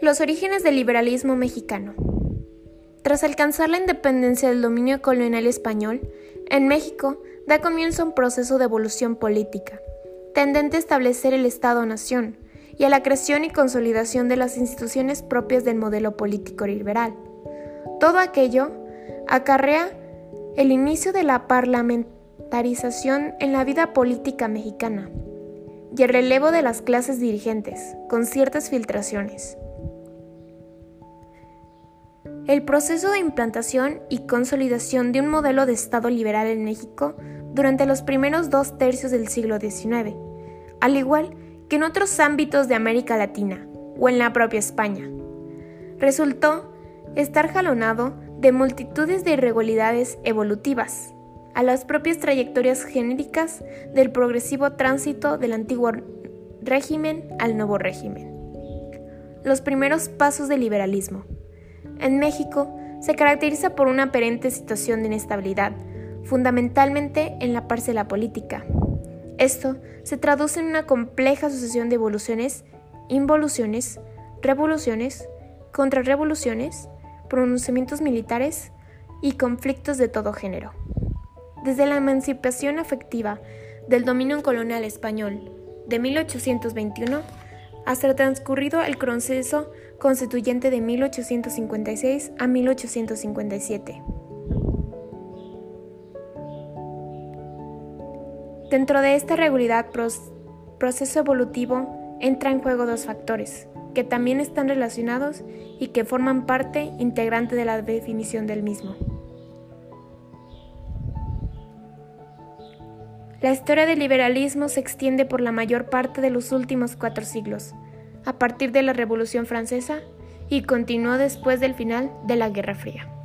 Los orígenes del liberalismo mexicano. Tras alcanzar la independencia del dominio colonial español, en México da comienzo un proceso de evolución política, tendente a establecer el Estado-nación y a la creación y consolidación de las instituciones propias del modelo político liberal. Todo aquello acarrea el inicio de la parlamentarización en la vida política mexicana y el relevo de las clases dirigentes, con ciertas filtraciones. El proceso de implantación y consolidación de un modelo de Estado liberal en México durante los primeros dos tercios del siglo XIX, al igual que en otros ámbitos de América Latina o en la propia España, resultó estar jalonado de multitudes de irregularidades evolutivas, a las propias trayectorias genéricas del progresivo tránsito del antiguo régimen al nuevo régimen. Los primeros pasos del liberalismo. En México se caracteriza por una perenne situación de inestabilidad, fundamentalmente en la parcela política. Esto se traduce en una compleja sucesión de evoluciones, involuciones, revoluciones, contrarrevoluciones, pronunciamientos militares y conflictos de todo género. Desde la emancipación afectiva del dominio colonial español de 1821 hasta transcurrido el proceso constituyente de 1856 a 1857. Dentro de esta regularidad proceso evolutivo entra en juego dos factores, que también están relacionados y que forman parte integrante de la definición del mismo. La historia del liberalismo se extiende por la mayor parte de los últimos cuatro siglos, a partir de la Revolución Francesa y continuó después del final de la Guerra Fría.